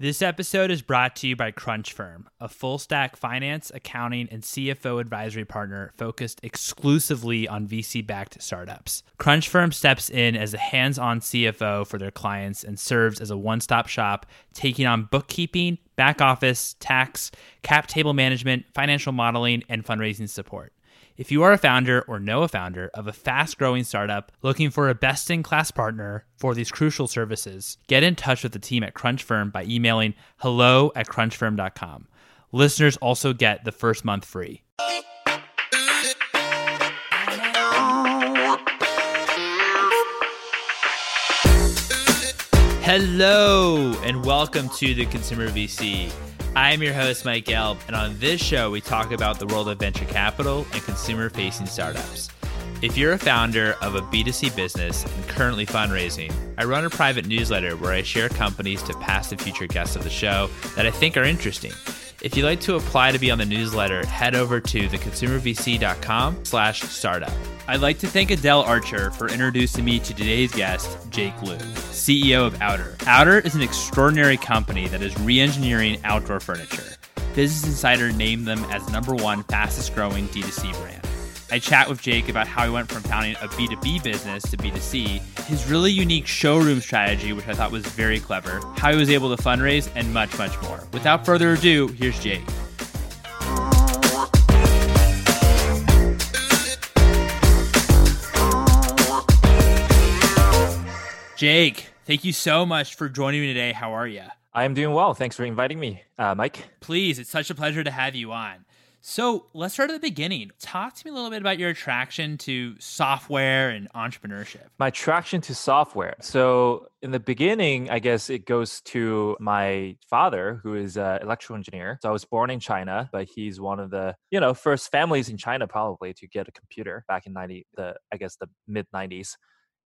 This episode is brought to you by Crunchfirm, a full stack finance, accounting, and CFO advisory partner focused exclusively on VC backed startups. Crunchfirm steps in as a hands on CFO for their clients and serves as a one stop shop, taking on bookkeeping, back office, tax, cap table management, financial modeling, and fundraising support. If you are a founder or know a founder of a fast growing startup looking for a best in class partner for these crucial services, get in touch with the team at Crunchfirm by emailing hello at crunchfirm.com. Listeners also get the first month free. Hello, and welcome to the Consumer VC. I'm your host, Mike Gelb, and on this show, we talk about the world of venture capital and consumer facing startups. If you're a founder of a B2C business and currently fundraising, I run a private newsletter where I share companies to past and future guests of the show that I think are interesting. If you'd like to apply to be on the newsletter, head over to theconsumervc.com slash startup. I'd like to thank Adelle Archer for introducing me to today's guest, Jiake Liu, CEO of Outer. Outer is an extraordinary company that is re-engineering outdoor furniture. Business Insider named them as number one fastest growing D2C brand. I chat with Jiake about how he went from founding a B2B business to B2C, his really unique showroom strategy, which I thought was very clever, how he was able to fundraise, and much, much more. Without further ado, here's Jiake. Jiake, thank you so much for joining me today. How are you? I am doing well. Thanks for inviting me, uh, Mike. Please, it's such a pleasure to have you on. So let's start at the beginning. Talk to me a little bit about your attraction to software and entrepreneurship. My attraction to software. So in the beginning, I guess it goes to my father, who is an electrical engineer. So I was born in China, but he's one of the you know first families in China probably to get a computer back in ninety the I guess the mid nineties,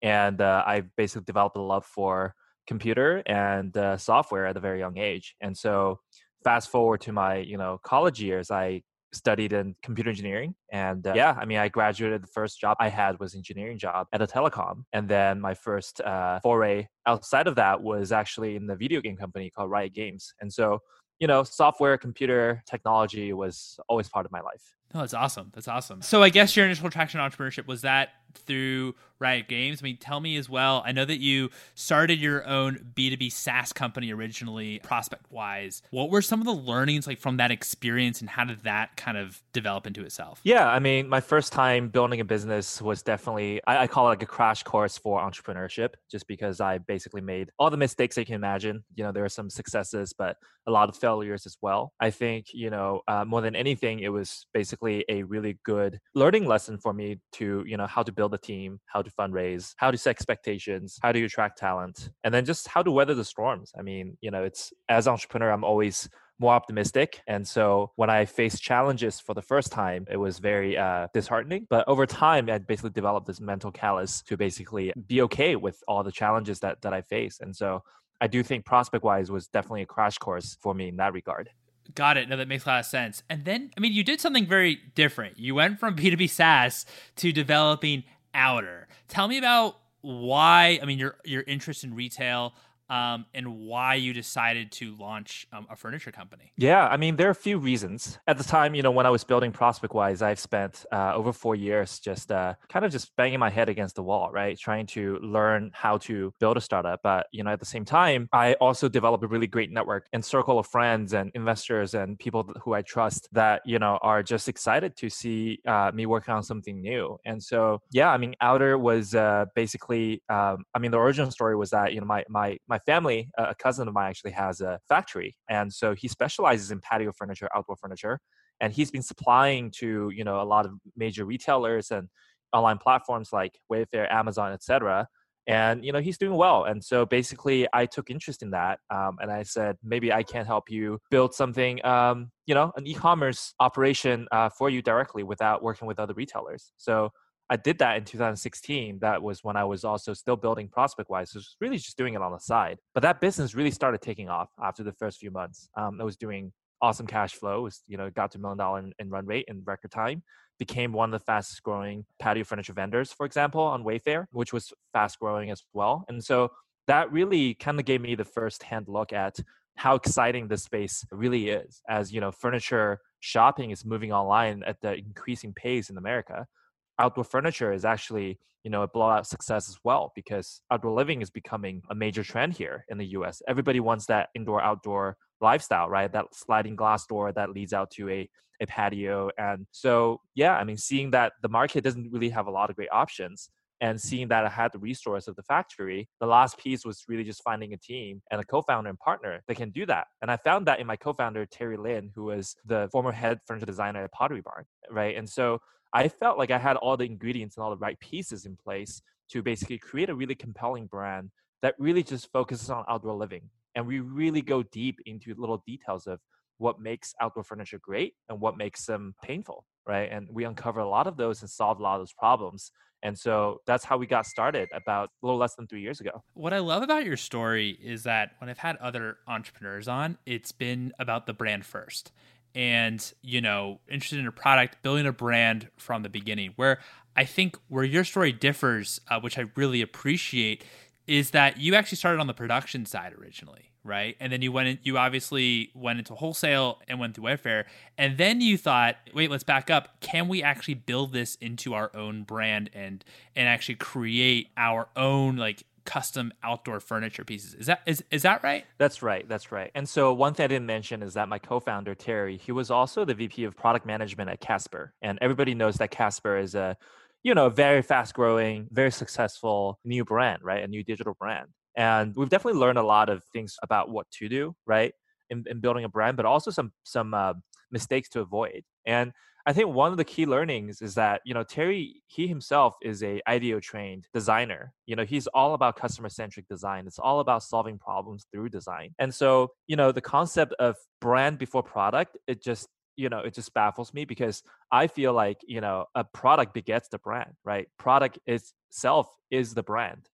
and uh, I basically developed a love for computer and uh, software at a very young age. And so fast forward to my you know college years, I studied in computer engineering and uh, yeah. i mean i graduated the first job i had was engineering job at a telecom and then my first uh, foray outside of that was actually in the video game company called riot games and so you know software computer technology was always part of my life Oh, that's awesome. That's awesome. So I guess your initial attraction to entrepreneurship was that through Riot Games. I mean, tell me as well. I know that you started your own B2B SaaS company originally, ProspectWise. What were some of the learnings like from that experience and how did that kind of develop into itself? Yeah, I mean, my first time building a business was definitely, I, I call it like a crash course for entrepreneurship, just because I basically made all the mistakes I can imagine. You know, there are some successes, but a lot of failures as well. I think, you know, uh, more than anything, it was basically a really good learning lesson for me to, you know, how to build a team, how to fundraise, how to set expectations, how to attract talent, and then just how to weather the storms. I mean, you know, it's as entrepreneur, I'm always more optimistic. And so when I faced challenges for the first time, it was very uh, disheartening. But over time, I basically developed this mental callus to basically be okay with all the challenges that that I face. And so I do think ProspectWise was definitely a crash course for me in that regard. Got it. No, that makes a lot of sense. And then, I mean, you did something very different. You went from B2B SaaS to developing Outer. Tell me about why, I mean, your your interest in retail um, and why you decided to launch um, a furniture company. Yeah, I mean, there are a few reasons. At the time, you know, when I was building ProspectWise, I've spent uh, over four years just uh, kind of just banging my head against the wall, right? Trying to learn how to build a startup. But, you know, at the same time, I also developed a really great network and circle of friends and investors and people who I trust that, you know, are just excited to see uh, me working on something new. And so, yeah, I mean, Outer was uh, basically, um, I mean, the origin story was that, you know, my, my, my my family, a cousin of mine actually has a factory, and so he specializes in patio furniture, outdoor furniture, and he's been supplying to you know a lot of major retailers and online platforms like Wayfair, Amazon, etc. And you know he's doing well, and so basically I took interest in that, um, and I said maybe I can help you build something, um, you know, an e-commerce operation uh, for you directly without working with other retailers. So I did that in 2016. That was when I was also still building ProspectWise. So was really just doing it on the side. But that business really started taking off after the first few months. Um, I was doing awesome cash flow. You know got to a million dollar in, in run rate in record time. Became one of the fastest growing patio furniture vendors, for example, on Wayfair, which was fast growing as well. And so that really kind of gave me the first hand look at how exciting this space really is as you know furniture shopping is moving online at the increasing pace in america outdoor furniture is actually you know a blowout success as well because outdoor living is becoming a major trend here in the us everybody wants that indoor outdoor lifestyle right that sliding glass door that leads out to a, a patio and so yeah i mean seeing that the market doesn't really have a lot of great options and seeing that I had the resource of the factory, the last piece was really just finding a team and a co-founder and partner that can do that. And I found that in my co-founder Terry Lin, who was the former head furniture designer at Pottery Barn, right? And so I felt like I had all the ingredients and all the right pieces in place to basically create a really compelling brand that really just focuses on outdoor living. And we really go deep into little details of what makes outdoor furniture great and what makes them painful, right? And we uncover a lot of those and solve a lot of those problems. And so that's how we got started about a little less than three years ago. What I love about your story is that when I've had other entrepreneurs on, it's been about the brand first. And, you know, interested in a product, building a brand from the beginning. Where I think where your story differs, uh, which I really appreciate, is that you actually started on the production side originally right? And then you went in, you obviously went into wholesale and went through Wayfair. And then you thought, wait, let's back up. Can we actually build this into our own brand and and actually create our own like custom outdoor furniture pieces. Is that is is that right? That's right. That's right. And so one thing I didn't mention is that my co-founder Terry, he was also the VP of product management at Casper. And everybody knows that Casper is a you know, very fast growing, very successful new brand, right? A new digital brand. And we've definitely learned a lot of things about what to do, right, in, in building a brand, but also some some uh, mistakes to avoid. And I think one of the key learnings is that you know Terry he himself is a IDEO trained designer. You know he's all about customer centric design. It's all about solving problems through design. And so you know the concept of brand before product it just you know it just baffles me because I feel like you know a product begets the brand, right? Product itself is the brand.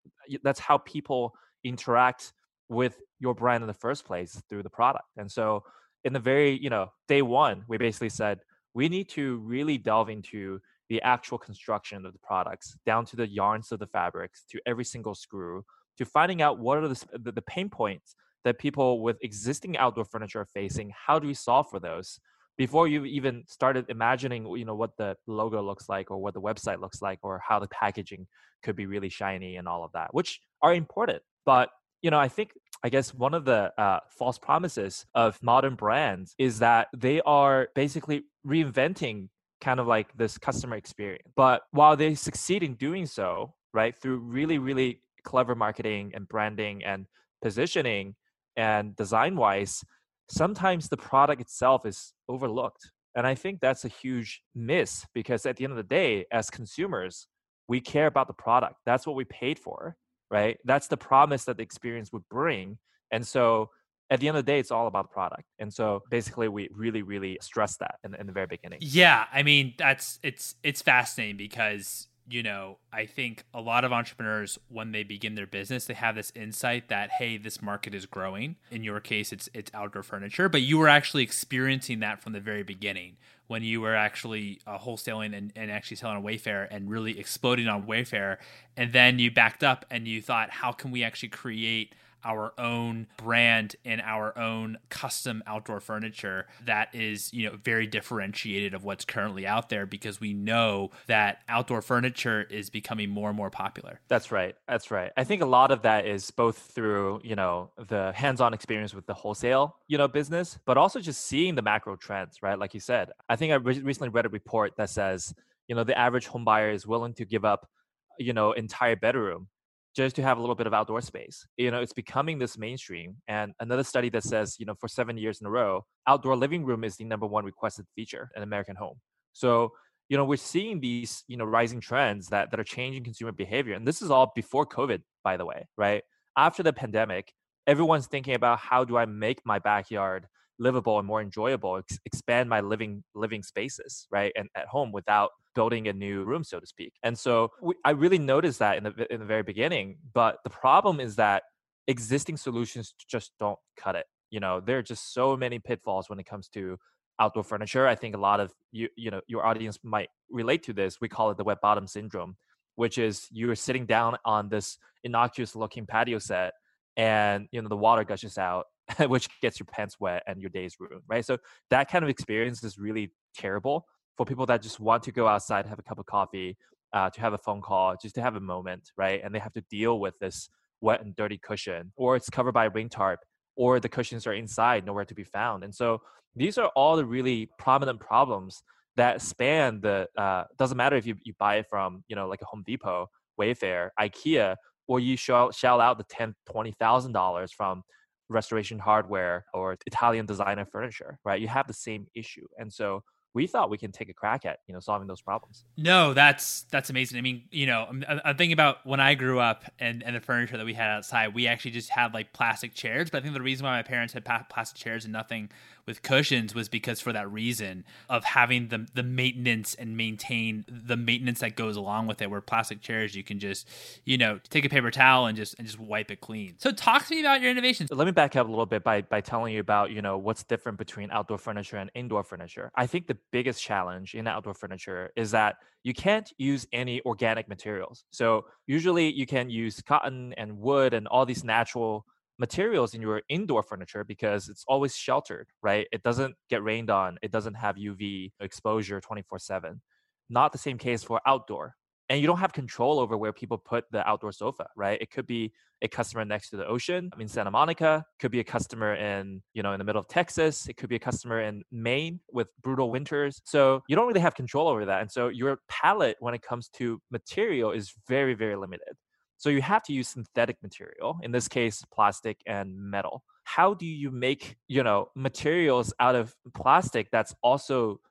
That's how people interact with your brand in the first place through the product. And so in the very, you know, day one, we basically said we need to really delve into the actual construction of the products, down to the yarns of the fabrics, to every single screw, to finding out what are the, the, pain points that people with existing outdoor furniture are facing. How do we solve for those? Before you even started imagining, you know, what the logo looks like or what the website looks like or how the packaging could be really shiny and all of that, which are important. But you know, I think I guess one of the uh, false promises of modern brands is that they are basically reinventing kind of like this customer experience. But while they succeed in doing so, right, through really, really clever marketing and branding and positioning and design wise, sometimes the product itself is overlooked. And I think that's a huge miss because at the end of the day, as consumers, we care about the product. That's what we paid for right? That's the promise that the experience would bring. And so at the end of the day, it's all about the product. And so basically we really, really stress that in, in the very beginning. Yeah. I mean, that's it's it's fascinating because you know, I think a lot of entrepreneurs when they begin their business, they have this insight that hey, this market is growing. In your case, it's it's outdoor furniture, but you were actually experiencing that from the very beginning when you were actually uh, wholesaling and, and actually selling on Wayfair and really exploding on Wayfair, and then you backed up and you thought, how can we actually create our own brand and our own custom outdoor furniture that is, you know, very differentiated of what's currently out there because we know that outdoor furniture is becoming more and more popular. That's right. That's right. I think a lot of that is both through, you know, the hands-on experience with the wholesale, you know, business, but also just seeing the macro trends, right? Like you said. I think I re- recently read a report that says, you know, the average home buyer is willing to give up, you know, entire bedroom just to have a little bit of outdoor space. You know, it's becoming this mainstream. And another study that says, you know, for seven years in a row, outdoor living room is the number one requested feature in American home. So, you know, we're seeing these, you know, rising trends that, that are changing consumer behavior. And this is all before COVID, by the way, right? After the pandemic, everyone's thinking about how do I make my backyard livable and more enjoyable, ex- expand my living living spaces, right? And at home without building a new room, so to speak. And so we, I really noticed that in the in the very beginning. But the problem is that existing solutions just don't cut it. You know, there are just so many pitfalls when it comes to outdoor furniture. I think a lot of you you know your audience might relate to this. We call it the wet bottom syndrome, which is you're sitting down on this innocuous looking patio set and you know the water gushes out which gets your pants wet and your days ruined, right? So that kind of experience is really terrible for people that just want to go outside, have a cup of coffee, uh, to have a phone call, just to have a moment, right? And they have to deal with this wet and dirty cushion, or it's covered by a rain tarp, or the cushions are inside, nowhere to be found. And so these are all the really prominent problems that span the. Uh, doesn't matter if you, you buy it from you know like a Home Depot, Wayfair, IKEA, or you shell, shell out the ten, twenty thousand dollars from restoration hardware or Italian designer furniture, right? You have the same issue, and so we thought we can take a crack at you know solving those problems. No, that's that's amazing. I mean, you know, I'm, I'm, thinking about when I grew up and and the furniture that we had outside. We actually just had like plastic chairs, but I think the reason why my parents had plastic chairs and nothing with cushions was because for that reason of having the the maintenance and maintain the maintenance that goes along with it. Where plastic chairs, you can just you know take a paper towel and just and just wipe it clean. So talk to me about your innovations. Let me back up a little bit by by telling you about you know what's different between outdoor furniture and indoor furniture. I think the biggest challenge in outdoor furniture is that you can't use any organic materials. So usually you can use cotton and wood and all these natural materials in your indoor furniture because it's always sheltered, right? It doesn't get rained on, it doesn't have UV exposure 24 7. Not the same case for outdoor. And you don't have control over where people put the outdoor sofa, right? It could be a customer next to the ocean in Santa Monica, could be a customer in, you know, in the middle of Texas, it could be a customer in Maine with brutal winters. So you don't really have control over that. And so your palette when it comes to material is very, very limited. So you have to use synthetic material, in this case, plastic and metal. How do you make, you know, materials out of plastic that's also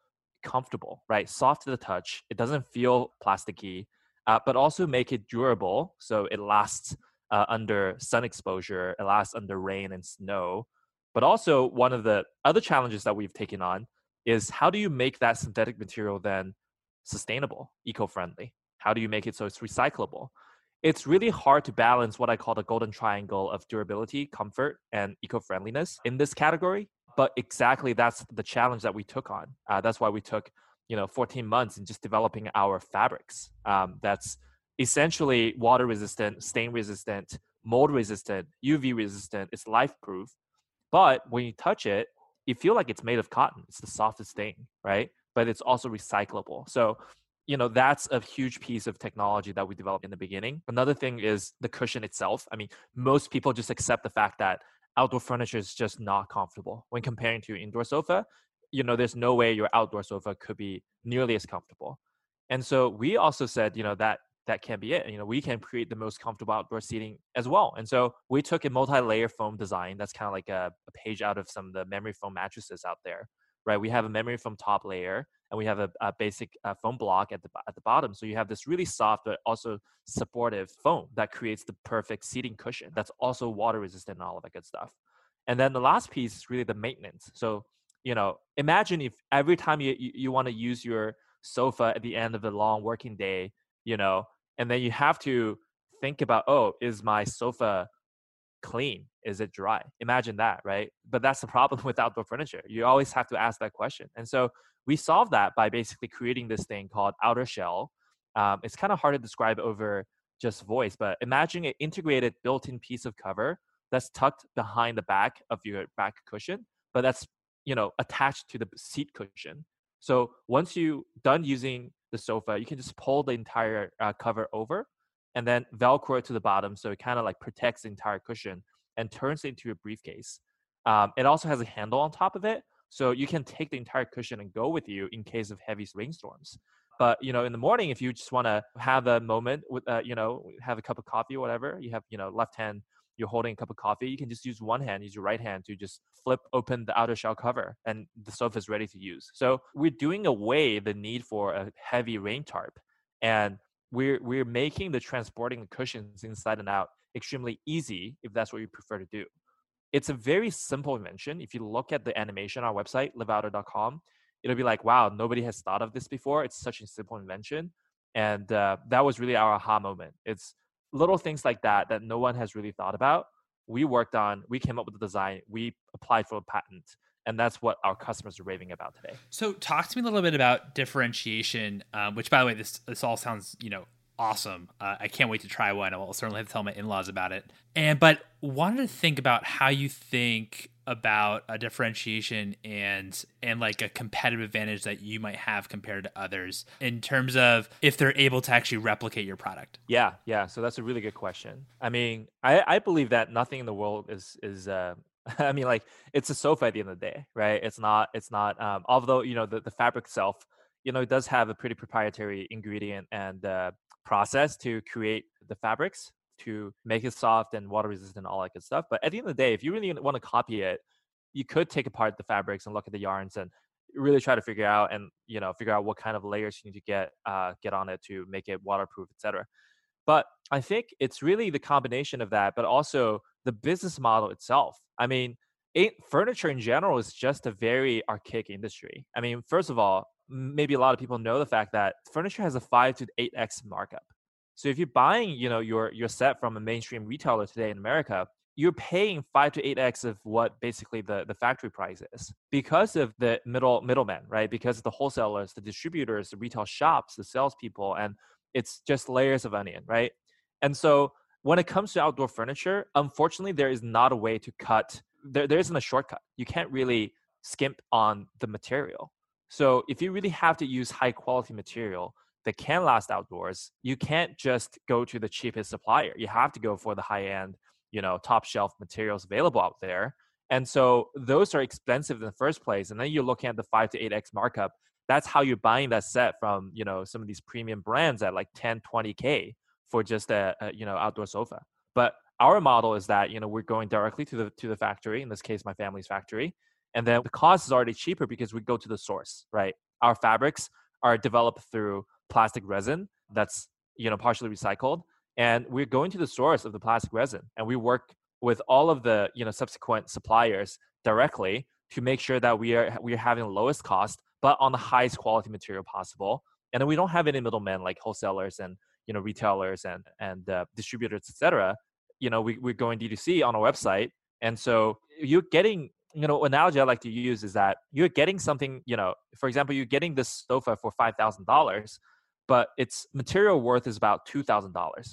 comfortable, right? Soft to the touch. It doesn't feel plasticky, uh, but also make it durable so it lasts uh, under sun exposure, it lasts under rain and snow. But also, one of the other challenges that we've taken on is how do you make that synthetic material then sustainable, eco friendly? How do you make it so it's recyclable? It's really hard to balance what I call the golden triangle of durability, comfort, and eco friendliness in this category. But exactly that's the challenge that we took on. Uh, that's why we took, you know, 14 months in just developing our fabrics. Um, that's essentially water resistant, stain resistant, mold resistant, UV resistant. It's life proof. But when you touch it, you feel like it's made of cotton. It's the softest thing, right? But it's also recyclable. So you know that's a huge piece of technology that we developed in the beginning. Another thing is the cushion itself. I mean most people just accept the fact that outdoor furniture is just not comfortable. When comparing to indoor sofa you know there's no way your outdoor sofa could be nearly as comfortable. And so we also said you know that that can be it. You know we can create the most comfortable outdoor seating as well. And so we took a multi-layer foam design. That's kind of like a, a page out of some of the memory foam mattresses out there right? We have a memory foam top layer and we have a, a basic uh, foam block at the at the bottom. So you have this really soft but also supportive foam that creates the perfect seating cushion. That's also water resistant and all of that good stuff. And then the last piece is really the maintenance. So you know, imagine if every time you you, you want to use your sofa at the end of a long working day, you know, and then you have to think about, oh, is my sofa clean? Is it dry? Imagine that, right? But that's the problem with outdoor furniture. You always have to ask that question. And so we solve that by basically creating this thing called outer shell. Um, it's kind of hard to describe over just voice, but imagine an integrated built-in piece of cover that's tucked behind the back of your back cushion, but that's you know attached to the seat cushion. So once you done using the sofa, you can just pull the entire uh, cover over and then velcro it to the bottom so it kind of like protects the entire cushion and turns it into a briefcase. Um, it also has a handle on top of it, so you can take the entire cushion and go with you in case of heavy rainstorms. But you know, in the morning, if you just want to have a moment with, uh, you know, have a cup of coffee or whatever, you have, you know, left hand, you're holding a cup of coffee, you can just use one hand, use your right hand to just flip open the outer shell cover, and the sofa is ready to use. So we're doing away the need for a heavy rain tarp, and we're we're making the transporting the cushions inside and out extremely easy if that's what you prefer to do it's a very simple invention. If you look at the animation on our website, liveouter.com, it'll be like, wow, nobody has thought of this before. It's such a simple invention. And uh, that was really our aha moment. It's little things like that that no one has really thought about. We worked on, we came up with the design, we applied for a patent. And that's what our customers are raving about today. So, talk to me a little bit about differentiation, um, which, by the way, this this all sounds you know awesome. Uh, I can't wait to try one. I'll certainly have to tell my in-laws about it. And but wanted to think about how you think about a differentiation and and like a competitive advantage that you might have compared to others in terms of if they're able to actually replicate your product yeah yeah so that's a really good question i mean i i believe that nothing in the world is is uh i mean like it's a sofa at the end of the day right it's not it's not um although you know the, the fabric itself you know it does have a pretty proprietary ingredient and uh, process to create the fabrics to make it soft and water resistant, all that good stuff. But at the end of the day, if you really want to copy it, you could take apart the fabrics and look at the yarns and really try to figure out and you know figure out what kind of layers you need to get uh, get on it to make it waterproof, etc. But I think it's really the combination of that, but also the business model itself. I mean, it, furniture in general is just a very archaic industry. I mean, first of all, maybe a lot of people know the fact that furniture has a five to eight x markup. So if you're buying, you know, your your set from a mainstream retailer today in America, you're paying five to eight x of what basically the, the factory price is because of the middle middlemen, right? Because of the wholesalers, the distributors, the retail shops, the salespeople, and it's just layers of onion, right? And so when it comes to outdoor furniture, unfortunately, there is not a way to cut. There, there isn't a shortcut. You can't really skimp on the material. So if you really have to use high quality material, that can last outdoors, you can't just go to the cheapest supplier. You have to go for the high end, you know, top shelf materials available out there. And so those are expensive in the first place. And then you're looking at the five to eight X markup. That's how you're buying that set from, you know, some of these premium brands at like 10, 20K for just a, a uh, you know, outdoor sofa. But our model is that, you know, we're going directly to the to the factory, in this case, my family's factory. And then the cost is already cheaper because we go to the source, right? Our fabrics are developed through plastic resin that's you know partially recycled and we're going to the source of the plastic resin and we work with all of the you know subsequent suppliers directly to make sure that we are we are having the lowest cost but on the highest quality material possible and then we don't have any middlemen like wholesalers and you know retailers and and uh, distributors etc you know we, we're going d2c on our website and so you're getting you know analogy i like to use is that you're getting something you know for example you're getting this sofa for $5000 but its material worth is about $2,000.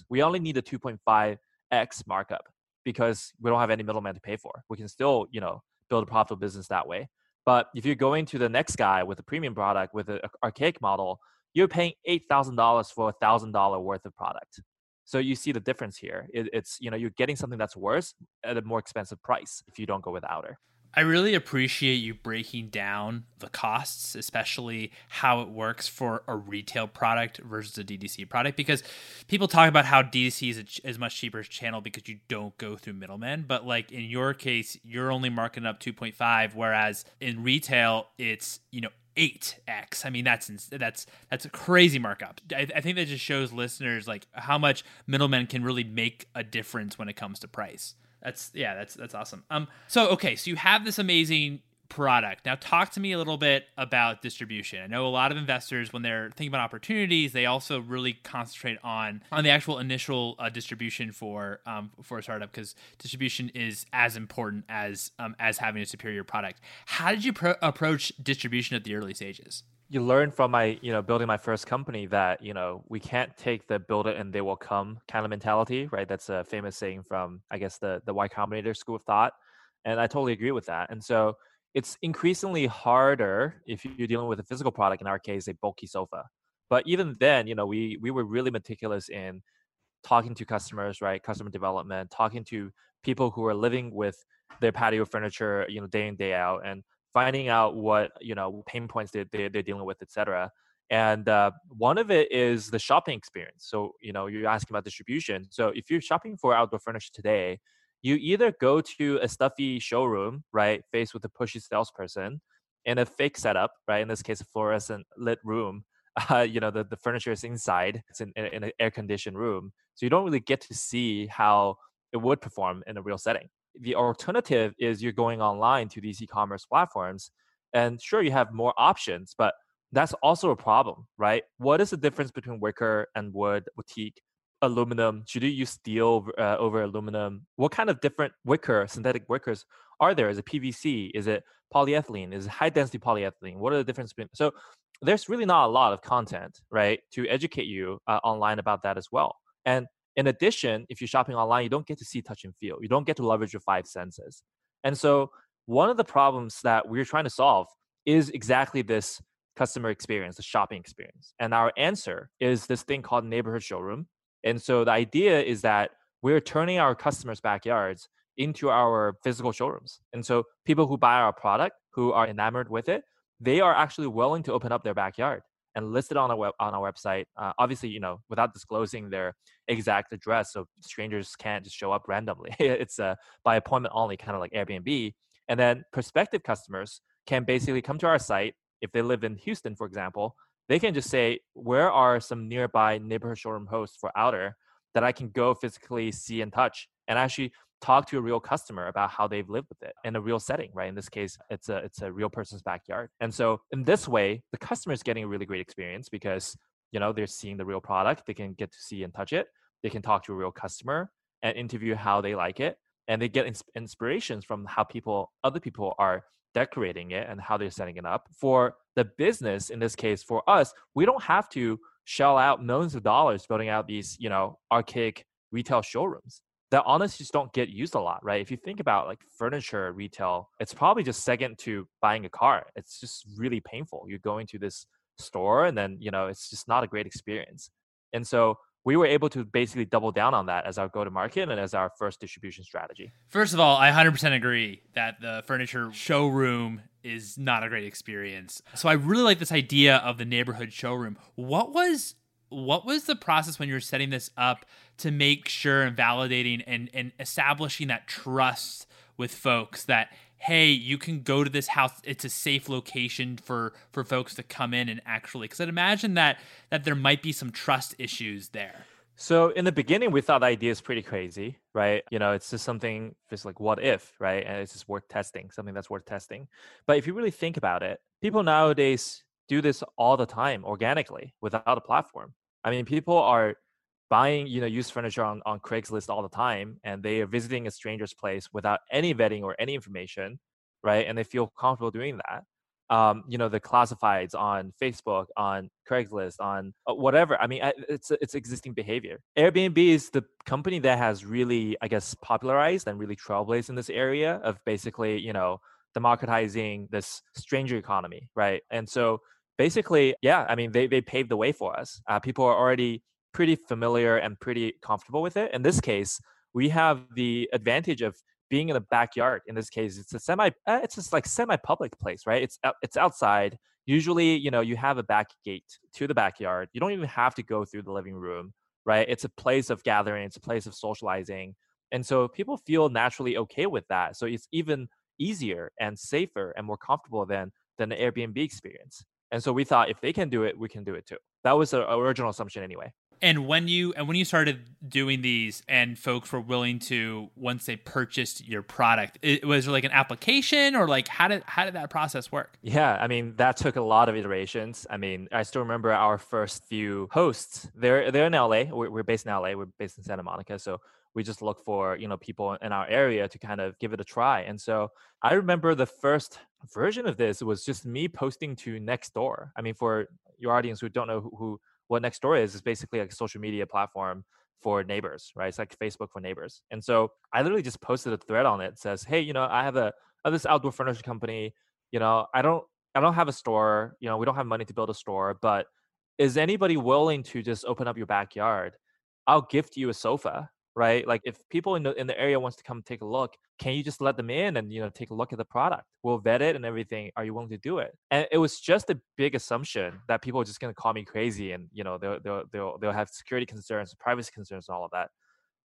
We only need a 2.5x markup because we don't have any middleman to pay for. We can still, you know, build a profitable business that way. But if you're going to the next guy with a premium product with an archaic model, you're paying $8,000 for a $1,000 worth of product. So you see the difference here. It, it's, you know, you're getting something that's worse at a more expensive price if you don't go with outer. I really appreciate you breaking down the costs, especially how it works for a retail product versus a DTC product. Because people talk about how DTC is a, is much cheaper channel because you don't go through middlemen. But like in your case, you're only marking up 2.5, whereas in retail, it's you know 8x. I mean, that's that's that's a crazy markup. I, I, think that just shows listeners like how much middlemen can really make a difference when it comes to price. That's yeah, that's that's awesome. Um, so okay, so you have this amazing product. Now, talk to me a little bit about distribution. I know a lot of investors, when they're thinking about opportunities, they also really concentrate on on the actual initial uh, distribution for um, for a startup because distribution is as important as um, as having a superior product. How did you pro- approach distribution at the early stages? you learn from my you know building my first company that you know we can't take the build it and they will come kind of mentality right that's a famous saying from i guess the the y combinator school of thought and i totally agree with that and so it's increasingly harder if you're dealing with a physical product in our case a bulky sofa. But even then you know we we were really meticulous in talking to customers right? Customer development talking to people who are living with their patio furniture you know day in day out and finding out what you know pain points they, they, they're dealing with etc and uh, one of it is the shopping experience. So you know you're asking about distribution. So if you're shopping for outdoor furniture today you either go to a stuffy showroom right faced with a pushy salesperson in a fake setup right in this case a fluorescent lit room uh, you know the, the furniture is inside it's in, in an air conditioned room so you don't really get to see how it would perform in a real setting. The alternative is you're going online to these e-commerce platforms and sure you have more options but that's also a problem right? What is the difference between wicker and wood teak aluminum should you use steel uh, over aluminum what kind of different wicker synthetic wickers are there? Is it PVC? Is it polyethylene? Is it high density polyethylene? What are the differences between? So there's really not a lot of content, right, to educate you uh, online about that as well. And in addition, if you're shopping online, you don't get to see, touch, and feel. You don't get to leverage your five senses. And so one of the problems that we're trying to solve is exactly this customer experience, the shopping experience. And our answer is this thing called neighborhood showroom. And so the idea is that we're turning our customers' backyards into our physical showrooms. And so people who buy our product, who are enamored with it, they are actually willing to open up their backyard and list it on our web, on our website. Uh, obviously, you know, without disclosing their exact address, so strangers can't just show up randomly. it's uh, by appointment only, kind of like Airbnb. And then prospective customers can basically come to our site if they live in Houston, for example. They can just say, where are some nearby neighborhood showroom hosts for Outer that I can go physically see and touch and actually talk to a real customer about how they've lived with it in a real setting, right? In this case, it's a it's a real person's backyard. And so in this way, the customer is getting a really great experience because you know they're seeing the real product, they can get to see and touch it, they can talk to a real customer and interview how they like it, and they get ins- inspirations from how people other people are decorating it and how they're setting it up. For the business, in this case, for us, we don't have to shell out millions of dollars building out these, you know, archaic retail showrooms that honestly just don't get used a lot, right? If you think about like furniture retail, it's probably just second to buying a car. It's just really painful. You're going to this store and then, you know, it's just not a great experience. And so we were able to basically double down on that as our go to market and as our first distribution strategy. First of all, I 100% agree that the furniture showroom is not a great experience. So I really like this idea of the neighborhood showroom. What was what was the process when you were setting this up to make sure and validating and, and establishing that trust with folks that hey you can go to this house. It's a safe location for for folks to come in and actually because i'd imagine that that there might be some trust issues there. So in the beginning we thought the idea is pretty crazy right? You know it's just something just like what if right? And it's just worth testing something that's worth testing. But if you really think about it people nowadays do this all the time organically without a platform. I mean people are buying you know used furniture on, on craigslist all the time and they are visiting a stranger's place without any vetting or any information right and they feel comfortable doing that um, you know the classifieds on facebook on craigslist on uh, whatever i mean it's it's existing behavior. Airbnb is the company that has really i guess popularized and really trailblazed in this area of basically you know democratizing this stranger economy right and so basically yeah i mean they, they paved the way for us. Uh, people are already pretty familiar and pretty comfortable with it. In this case, we have the advantage of being in the backyard. In this case, it's a semi, uh, it's just like semi-public place, right? It's it's outside. Usually, you know, you have a back gate to the backyard. You don't even have to go through the living room, right? It's a place of gathering. It's a place of socializing, and so people feel naturally okay with that. So it's even easier and safer and more comfortable than than the Airbnb experience. And so we thought if they can do it, we can do it too. That was the original assumption anyway. And when you and when you started doing these, and folks were willing to once they purchased your product, it, was there like an application or like how did how did that process work? Yeah, I mean that took a lot of iterations. I mean, I still remember our first few hosts. They're they're in LA. We're, we're based in LA. We're based in Santa Monica, so we just look for you know people in our area to kind of give it a try. And so I remember the first version of this was just me posting to Nextdoor. I mean, for your audience who don't know who, who what Nextdoor is is basically like a social media platform for neighbors, right? It's like Facebook for neighbors. And so I literally just posted a thread on it says, "Hey, you know, I have a I have this outdoor furniture company. You know, I don't I don't have a store. You know, we don't have money to build a store, but is anybody willing to just open up your backyard? I'll gift you a sofa right? Like if people in the in the area wants to come take a look, can you just let them in and you know take a look at the product? We'll vet it and everything. Are you willing to do it? And it was just a big assumption that people are just gonna call me crazy and you know they'll they'll they'll, they'll have security concerns, privacy concerns, and all of that.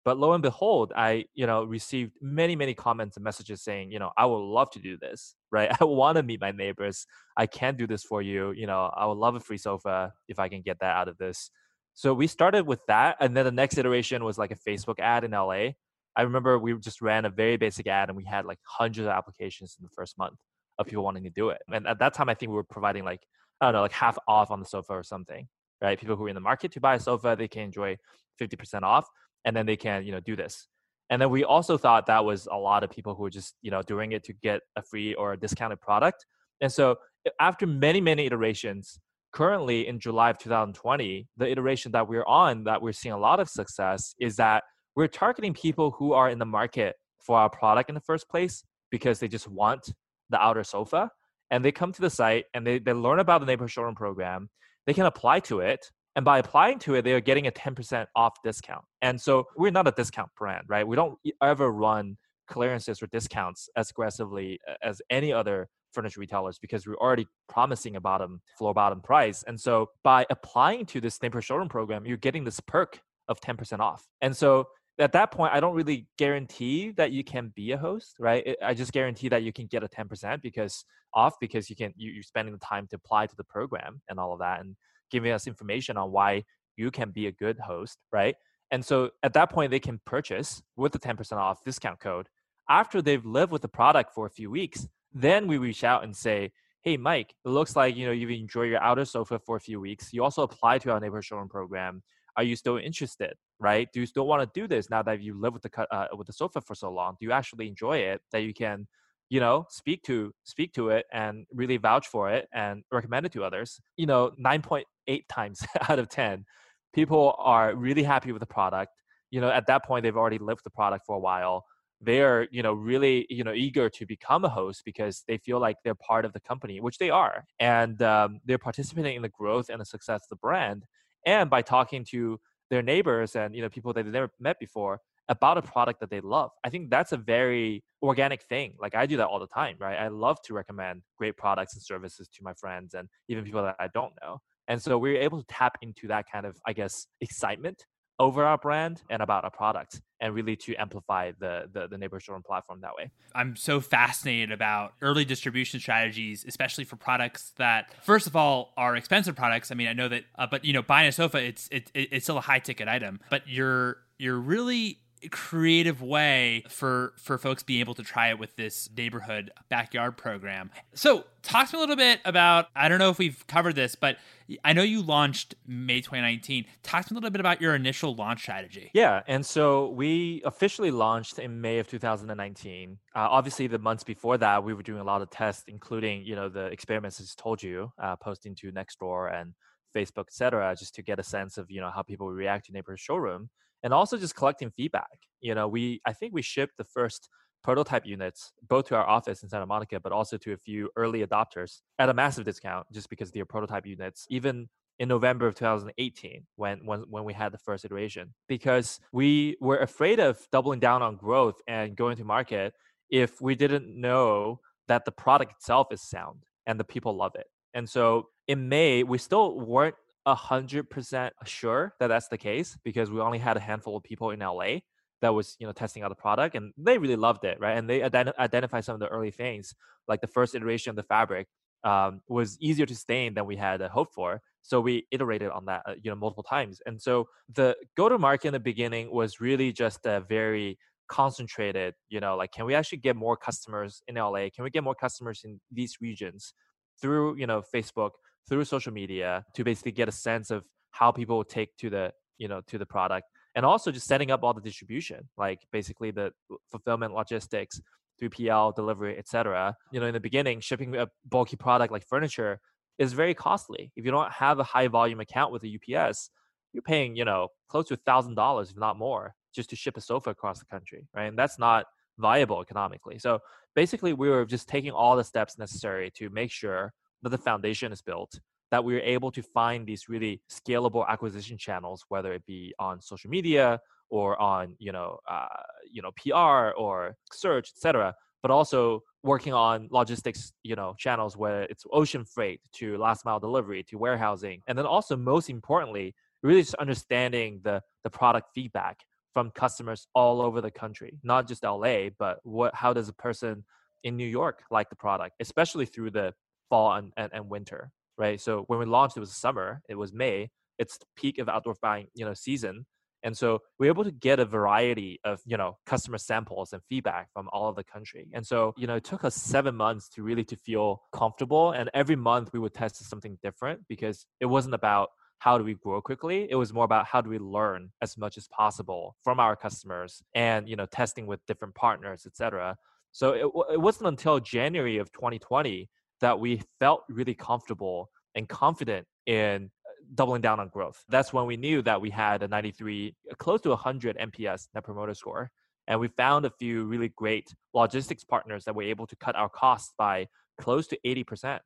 But lo and behold, I you know received many many comments and messages saying, you know, I would love to do this, right? I want to meet my neighbors. I can do this for you. You know, I would love a free sofa if I can get that out of this. So we started with that, and then the next iteration was like a Facebook ad in LA. I remember we just ran a very basic ad, and we had like hundreds of applications in the first month of people wanting to do it. And at that time, I think we were providing like I don't know, like half off on the sofa or something, right? People who are in the market to buy a sofa, they can enjoy fifty percent off, and then they can you know do this. And then we also thought that was a lot of people who were just, you know, doing it to get a free or a discounted product. And so after many, many iterations, currently in July of 2020, the iteration that we're on that we're seeing a lot of success is that we're targeting people who are in the market for our product in the first place because they just want the outer sofa and they come to the site and they, they learn about the neighborhood showroom program they can apply to it and by applying to it they are getting a 10% off discount. And so we're not a discount brand right? We don't ever run clearances or discounts as aggressively as any other furniture retailers because we're already promising a bottom floor bottom price and so by applying to this neighborhood showroom program you're getting this perk of 10% off and so at that point, I don't really guarantee that you can be a host, right? I just guarantee that you can get a 10% because off because you can you, you're spending the time to apply to the program and all of that and giving us information on why you can be a good host, right? And so at that point, they can purchase with the 10% off discount code. After they've lived with the product for a few weeks, then we reach out and say, hey mike it looks like you know you've enjoyed your outer sofa for a few weeks. You also apply to our neighborhood showroom program. Are you still interested? Right? Do you still want to do this now that you live with the uh, with the sofa for so long? Do you actually enjoy it that you can you know speak to speak to it and really vouch for it and recommend it to others? You know 9.8 times out of 10 people are really happy with the product. You know at that point they've already lived the product for a while they're you know really you know eager to become a host because they feel like they're part of the company which they are and um, they're participating in the growth and the success of the brand and by talking to their neighbors and you know people that they've never met before about a product that they love. I think that's a very organic thing. Like I do that all the time, right? I love to recommend great products and services to my friends and even people that I don't know. And so we we're able to tap into that kind of, I guess, excitement over our brand and about our product and really to amplify the, the the neighbor showroom platform that way. I'm so fascinated about early distribution strategies, especially for products that, first of all, are expensive products. I mean, I know that, uh, but you know, buying a sofa, it's it, it's still a high ticket item, but you're you're really creative way for for folks being able to try it with this neighborhood backyard program. So, talk to me a little bit about I don't know if we've covered this, but I know you launched May 2019. Talk to me a little bit about your initial launch strategy. Yeah, and so we officially launched in May of 2019. Uh, obviously, the months before that, we were doing a lot of tests, including you know the experiments I just told you, uh, posting to Nextdoor and Facebook, etc., just to get a sense of you know how people react to neighborhood showroom and also just collecting feedback. You know, we I think we shipped the first prototype units both to our office in Santa Monica, but also to a few early adopters at a massive discount, just because they're prototype units. Even in November of 2018, when when when we had the first iteration, because we were afraid of doubling down on growth and going to market if we didn't know that the product itself is sound and the people love it. And so in May, we still weren't hundred percent sure that that's the case because we only had a handful of people in LA that was you know testing out the product and they really loved it right? And they ident- identified some of the early things like the first iteration of the fabric um, was easier to stain than we had uh, hoped for. So we iterated on that uh, you know multiple times. And so the go to market in the beginning was really just a very concentrated you know like can we actually get more customers in la can we get more customers in these regions through you know facebook through social media to basically get a sense of how people take to the you know to the product and also just setting up all the distribution like basically the fulfillment logistics 3pl delivery etc you know in the beginning shipping a bulky product like furniture is very costly. If you don't have a high volume account with a ups you're paying you know close to a thousand dollars if not more just to ship a sofa across the country right? And that's not viable economically. So basically we were just taking all the steps necessary to make sure that the foundation is built, that we're able to find these really scalable acquisition channels, whether it be on social media or on you know uh, you know PR or search, etc. But also working on logistics, you know, channels where it's ocean freight to last mile delivery to warehousing, and then also most importantly, really just understanding the the product feedback from customers all over the country, not just LA, but what how does a person in New York like the product, especially through the fall and, and, and winter, right? So when we launched, it was summer, it was May, it's the peak of outdoor buying, you know, season. And so we're able to get a variety of, you know, customer samples and feedback from all of the country. And so, you know, it took us seven months to really to feel comfortable. And every month we would test something different because it wasn't about how do we grow quickly. It was more about how do we learn as much as possible from our customers and you know testing with different partners, etc. So it, it wasn't until January of 2020 that we felt really comfortable and confident in uh, doubling down on growth. That's when we knew that we had a 93, close to 100 NPS Net Promoter Score. And we found a few really great logistics partners that were able to cut our costs by close to 80%.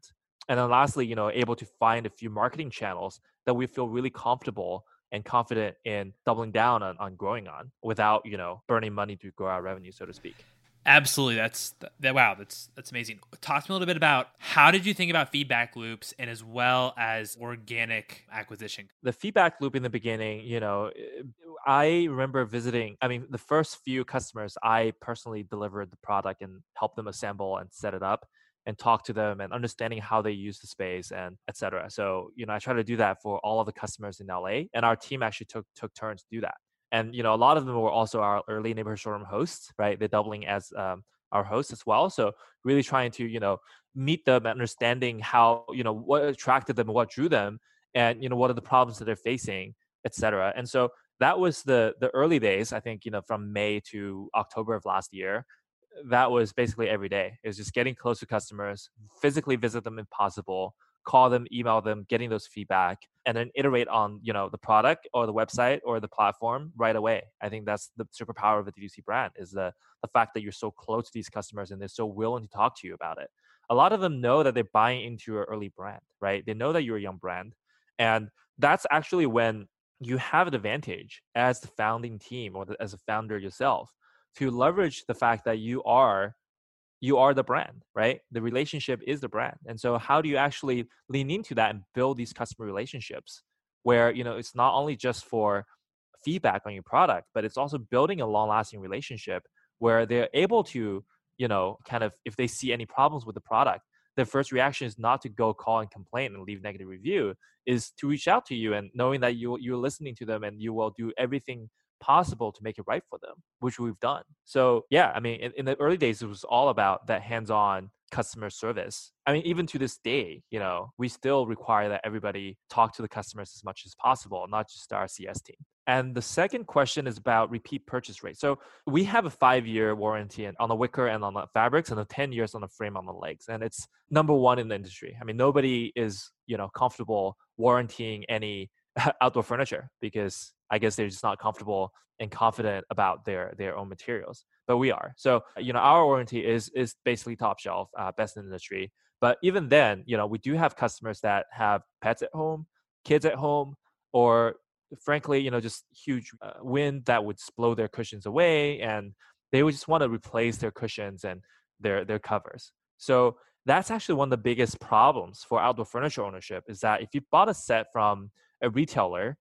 And then lastly, you know, able to find a few marketing channels that we feel really comfortable and confident in doubling down on, on growing on without, you know, burning money to grow our revenue, so to speak. Absolutely. That's that. Wow. That's that's amazing. Talk to me a little bit about how did you think about feedback loops and as well as organic acquisition. The feedback loop in the beginning, you know, I remember visiting. I mean, the first few customers, I personally delivered the product and helped them assemble and set it up and talk to them and understanding how they use the space and etc. So you know, I try to do that for all of the customers in LA, and our team actually took took turns to do that. And you know, a lot of them were also our early neighborhood showroom hosts, right? They're doubling as um, our hosts as well. So really trying to you know meet them, understanding how you know what attracted them, what drew them, and you know what are the problems that they're facing, etc. And so that was the the early days. I think you know from May to October of last year that was basically every day. It was just getting close to customers, physically visit them if possible, call them, email them, getting those feedback, and then iterate on you know the product or the website or the platform right away. I think that's the superpower of a D2C brand is the the fact that you're so close to these customers and they're so willing to talk to you about it. A lot of them know that they're buying into your early brand, right? They know that you're a young brand, and that's actually when you have an advantage as the founding team or the, as a founder yourself to leverage the fact that you are you are the brand right? The relationship is the brand. And so how do you actually lean into that and build these customer relationships where you know it's not only just for feedback on your product but it's also building a long lasting relationship where they're able to you know kind of if they see any problems with the product their first reaction is not to go call and complain and leave negative review is to reach out to you and knowing that you you're listening to them and you will do everything possible to make it right for them, which we've done. So yeah, I mean, in, in, the early days, it was all about that hands-on customer service. I mean, even to this day, you know, we still require that everybody talk to the customers as much as possible, not just our CS team. And the second question is about repeat purchase rate. So we have a five-year warranty on the wicker and on the fabrics, and a ten years on the frame on the legs, and it's number one in the industry. I mean, nobody is you know comfortable warranting any outdoor furniture because I guess they're just not comfortable and confident about their their own materials. But we are. So you know, our warranty is is basically top shelf, uh, best in the industry. But even then, you know, we do have customers that have pets at home, kids at home, or frankly, you know, just huge uh, wind that would blow their cushions away, and they would just want to replace their cushions and their their covers. So that's actually one of the biggest problems for outdoor furniture ownership is that if you bought a set from a retailer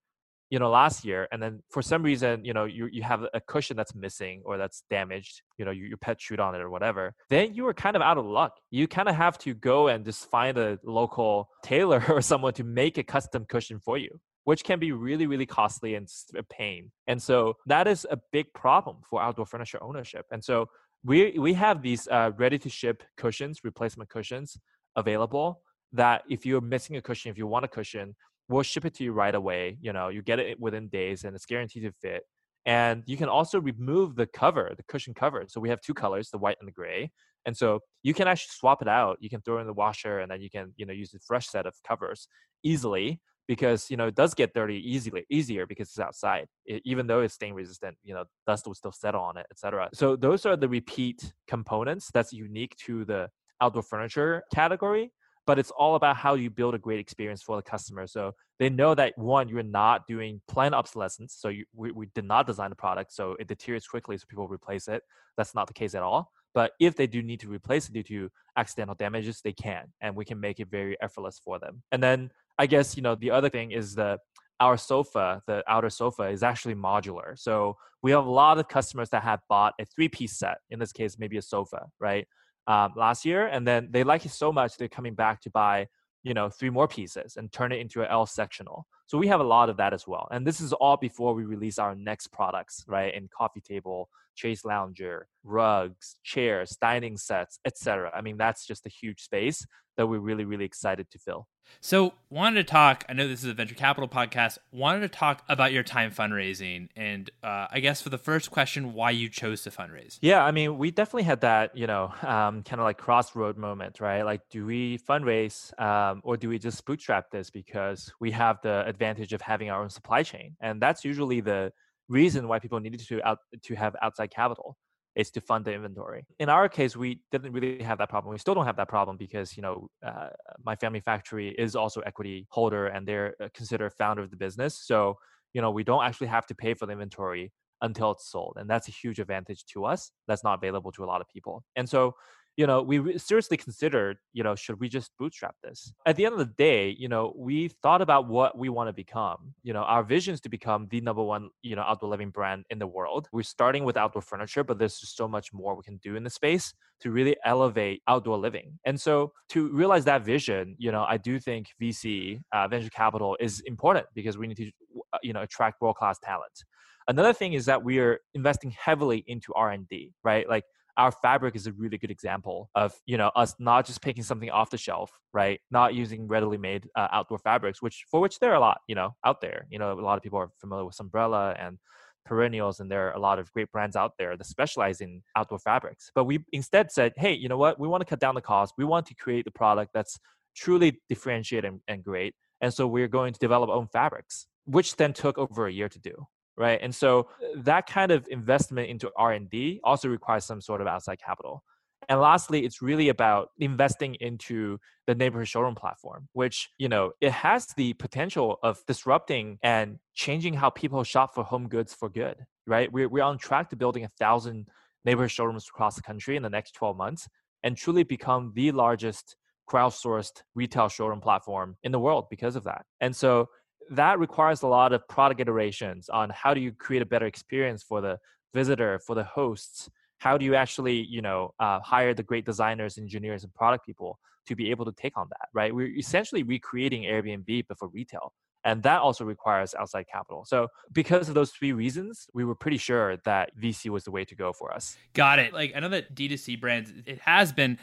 you know last year and then for some reason you know you, you have a cushion that's missing or that's damaged you know your, your pet chewed on it or whatever then you are kind of out of luck. You kind of have to go and just find a local tailor or someone to make a custom cushion for you which can be really really costly and a pain. And so that is a big problem for outdoor furniture ownership. And so we we have these uh, ready to ship cushions replacement cushions available that if you're missing a cushion if you want a cushion we'll ship it to you right away. You know, you get it within days and it's guaranteed to fit. And you can also remove the cover, the cushion cover. So we have two colors, the white and the gray. And so you can actually swap it out. You can throw in the washer and then you can, you know, use a fresh set of covers easily because, you know, it does get dirty easily, easier because it's outside. It, even though it's stain resistant, you know, dust will still settle on it, etc. So those are the repeat components that's unique to the outdoor furniture category but it's all about how you build a great experience for the customer. So they know that one, you're not doing planned obsolescence. So you, we, we did not design the product so it deteriorates quickly, so people replace it. That's not the case at all. But if they do need to replace it due to accidental damages, they can, and we can make it very effortless for them. And then I guess you know the other thing is that our sofa, the outer sofa, is actually modular. So we have a lot of customers that have bought a three-piece set. In this case, maybe a sofa, right? Um, last year, and then they like it so much they're coming back to buy you know three more pieces and turn it into an L sectional. So we have a lot of that as well. And this is all before we release our next products, right? In coffee table, chaise lounger, rugs, chairs, dining sets, etc. I mean, that's just a huge space that we're really, really excited to fill. So, wanted to talk. I know this is a venture capital podcast. Wanted to talk about your time fundraising, and uh, I guess for the first question, why you chose to fundraise. Yeah, I mean, we definitely had that, you know, um, kind of like crossroad moment, right? Like, do we fundraise um, or do we just bootstrap this because we have the advantage of having our own supply chain, and that's usually the reason why people needed to out to have outside capital is to fund the inventory. In our case, we didn't really have that problem. We still don't have that problem because you know uh, my family factory is also equity holder and they're uh, considered founder of the business. So you know we don't actually have to pay for the inventory until it's sold, and that's a huge advantage to us. That's not available to a lot of people. And so you know, we seriously considered, you know, should we just bootstrap this? At the end of the day, you know, we thought about what we want to become. You know, our vision is to become the number one, you know, outdoor living brand in the world. We're starting with outdoor furniture, but there's just so much more we can do in the space to really elevate outdoor living. And so to realize that vision, you know, I do think VC, uh, venture capital is important because we need to, uh, you know, attract world-class talent. Another thing is that we are investing heavily into R&D, right? Like our fabric is a really good example of you know us not just picking something off the shelf right not using readily made uh, outdoor fabrics which for which there are a lot you know out there. You know a lot of people are familiar with Sunbrella and perennials and there are a lot of great brands out there that specialize in outdoor fabrics. But we instead said hey you know what? We want to cut down the cost. We want to create a product that's truly differentiated and, and great. And so we're going to develop our own fabrics which then took over a year to do right? And so uh, that kind of investment into r&d also requires some sort of outside capital. And lastly it's really about investing into the neighborhood showroom platform which you know it has the potential of disrupting and changing how people shop for home goods for good right? We're, we're on track to building a thousand neighborhood showrooms across the country in the next 12 months and truly become the largest crowdsourced retail showroom platform in the world because of that. And so that requires a lot of product iterations on how do you create a better experience for the visitor for the hosts? How do you actually you know uh, hire the great designers engineers and product people to be able to take on that right? We're essentially recreating airbnb but for retail and that also requires outside capital. So because of those three reasons we were pretty sure that vc was the way to go for us. Got it. Like i know that d2c brands it has been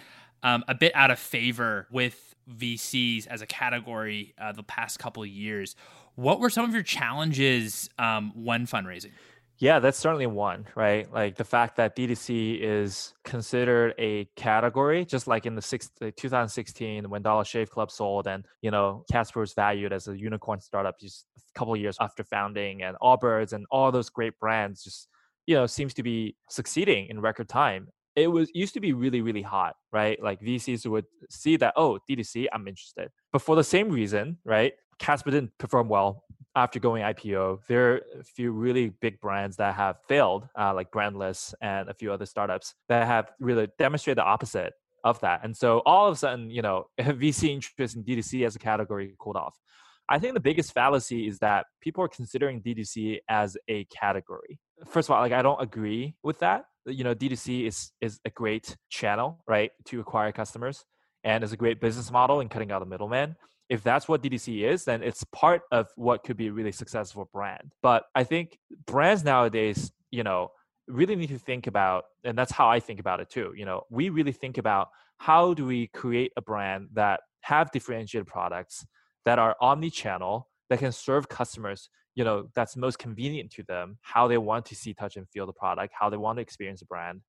um, a bit out of favor with VCs as a category uh, the past couple of years. What were some of your challenges um, when fundraising? Yeah, that's certainly one, right? Like the fact that D2C is considered a category, just like in the six, 2016 when Dollar Shave Club sold, and you know Casper was valued as a unicorn startup just a couple years after founding, and Allbirds and all those great brands just you know seems to be succeeding in record time it was used to be really really hot right? Like vcs would see that oh d2c i'm interested. But for the same reason right casper didn't perform well after going ipo there are a few really big brands that have failed uh, like brandless and a few other startups that have really demonstrated the opposite of that. And so all of a sudden you know vc interest in d2c as a category cooled off. I think the biggest fallacy is that people are considering D2C as a category. First of all, like I don't agree with that uh, you know d2c is is a great channel right to acquire customers and is a great business model in cutting out the middleman. If that's what d2c is then it's part of what could be a really successful brand. But i think brands nowadays you know really need to think about and that's how i think about it too you know we really think about how do we create a brand that have differentiated products that are omni-channel that can serve customers you know that's most convenient to them how they want to see touch and feel the product how they want to experience the brand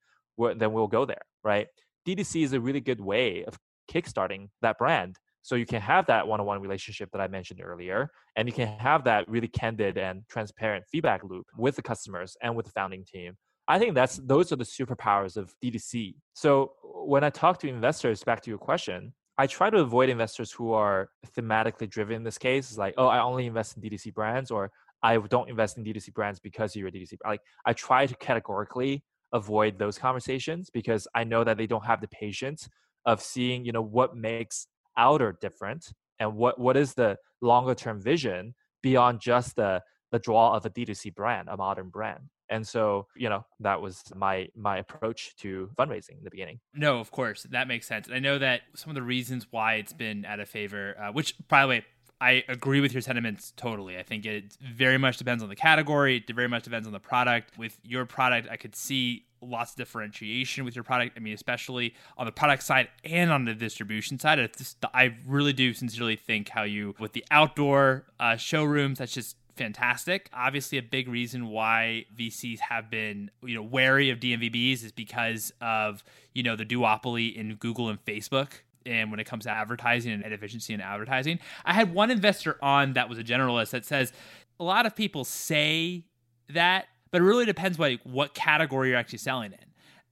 then we'll go there right? D2c is a really good way of kickstarting that brand. So you can have that one-on-one relationship that i mentioned earlier and you can have that really candid and transparent feedback loop with the customers and with the founding team. I think that's those are the superpowers of d2c so uh, when i talk to investors back to your question I try to avoid investors who are thematically driven in this case. It's like, oh, I only invest in DTC brands, or I don't invest in DTC brands because you're a DTC. Like, I try to categorically avoid those conversations because I know that they don't have the patience of seeing, you know, what makes outer different and what what is the longer term vision beyond just the the draw of a D2C brand, a modern brand and so you know that was my my approach to fundraising in the beginning no of course that makes sense i know that some of the reasons why it's been out of favor uh, which by the way I agree with your sentiments totally. I think it very much depends on the category. It very much depends on the product. With your product, I could see lots of differentiation with your product. I mean, especially on the product side and on the distribution side. Just, I really do sincerely think how you, with the outdoor uh, showrooms, that's just fantastic. Obviously, a big reason why VCs have been, you know, wary of DNVBs is because of, you know, the duopoly in Google and Facebook and when it comes to advertising and efficiency in advertising. I had one investor on that was a generalist that says a lot of people say that, but it really depends what what category you're actually selling in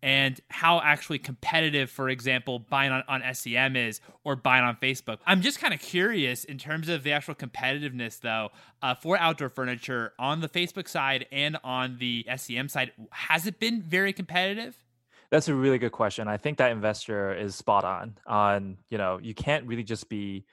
and how actually competitive, for example, buying on, on SEM is or buying on Facebook. I'm just kind of curious in terms of the actual competitiveness, though, uh, for outdoor furniture on the Facebook side and on the SEM side. Has it been very competitive? That's a really good question. I think that investor is spot on. On you know, you can't really just be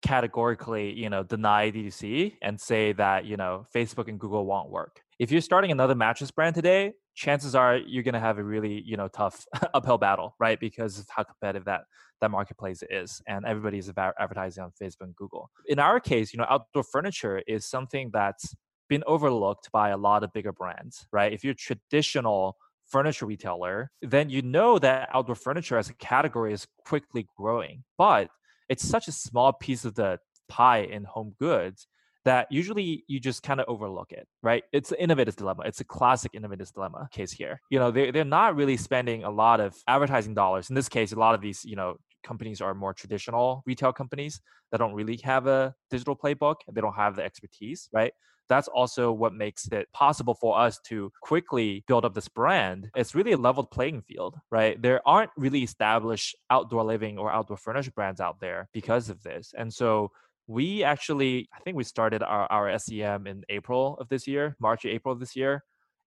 categorically you know deny DTC and say that you know Facebook and Google won't work. If you're starting another mattress brand today, chances are you're going to have a really you know tough uphill battle, right? Because of how competitive that that marketplace is, and everybody is about advertising on Facebook and Google. In our case, you know, outdoor furniture is something that's been overlooked by a lot of bigger brands, right? If you're a traditional furniture retailer, then you know that outdoor furniture as a category is quickly growing. But it's such a small piece of the pie in home goods that usually you just kind of overlook it, right? It's an innovator's dilemma. It's a classic innovator's dilemma case here. You know, they're, they're not really spending a lot of advertising dollars. In this case, a lot of these, you know, companies are more traditional retail companies that don't really have a digital playbook. They don't have the expertise, right? That's also what makes it possible for us to quickly build up this brand. It's really a leveled playing field, right? There aren't really established outdoor living or outdoor furniture brands out there because of this. And so we actually, I think we started our, our SEM in April of this year, March, or April of this year.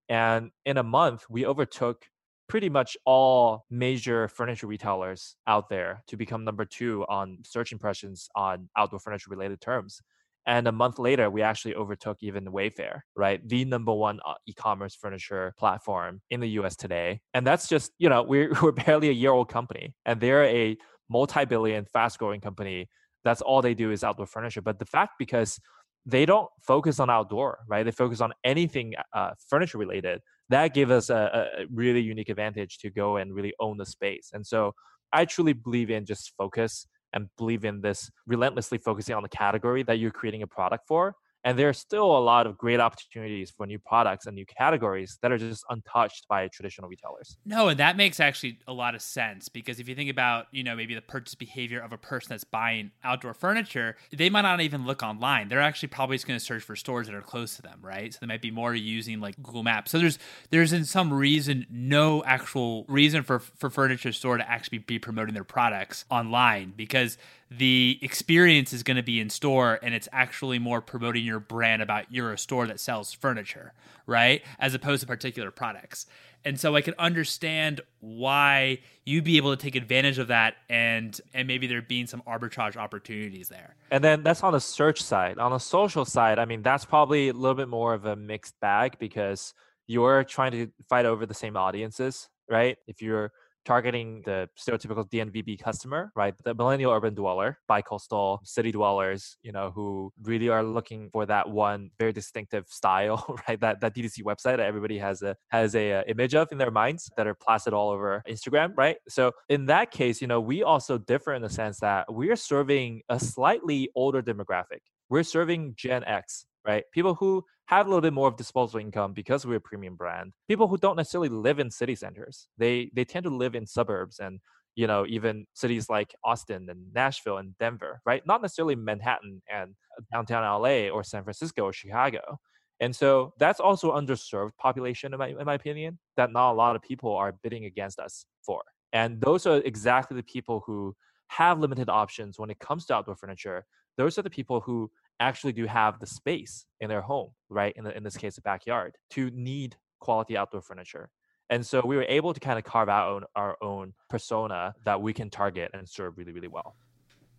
And in a month, we overtook pretty much all major furniture retailers out there to become number two on search impressions on outdoor furniture related terms. And a month later, we actually overtook even Wayfair, right? The number one uh, e-commerce furniture platform in the US today. And that's just, you know, we're, we're barely a year old company and they're a multi-billion fast growing company. That's all they do is outdoor furniture. But the fact because they don't focus on outdoor, right? They focus on anything uh, furniture related. That gave us a, a really unique advantage to go and really own the space. And so I truly believe in just focus and believe in this relentlessly focusing on the category that you're creating a product for and there are still a lot of great opportunities for new products and new categories that are just untouched by traditional retailers. No, and that makes actually a lot of sense because if you think about, you know, maybe the purchase behavior of a person that's buying outdoor furniture, they might not even look online. They're actually probably just going to search for stores that are close to them, right? So they might be more using like Google Maps. So there's there's in some reason no actual reason for for furniture store to actually be promoting their products online because the experience is going to be in store and it's actually more promoting your brand about you're a store that sells furniture, right? As opposed to particular products. And so I can understand why you'd be able to take advantage of that and and maybe there being some arbitrage opportunities there. And then that's on the search side. On the social side, I mean that's probably a little bit more of a mixed bag because you're trying to fight over the same audiences, right? If you're targeting the stereotypical DNVB customer, right? The millennial urban dweller, bi-coastal city dwellers, you know, who really are looking for that one very distinctive style, right? That that DTC website that everybody has a has a, a uh, image of in their minds that are plastered all over Instagram, right? So in that case, you know, we also differ in the sense that we are serving a slightly older demographic. We're serving Gen X, right? People who have a little bit more of disposable income because we're a premium brand. People who don't necessarily live in city centers, they they tend to live in suburbs and you know even cities like Austin and Nashville and Denver, right? Not necessarily Manhattan and downtown LA or San Francisco or Chicago. And so that's also underserved population in my in my opinion that not a lot of people are bidding against us for. And those are exactly the people who have limited options when it comes to outdoor furniture. Those are the people who actually do have the space in their home, right? In, the, in this case, a backyard, to need quality outdoor furniture. And so we were able to kind of carve out our own persona that we can target and serve really, really well.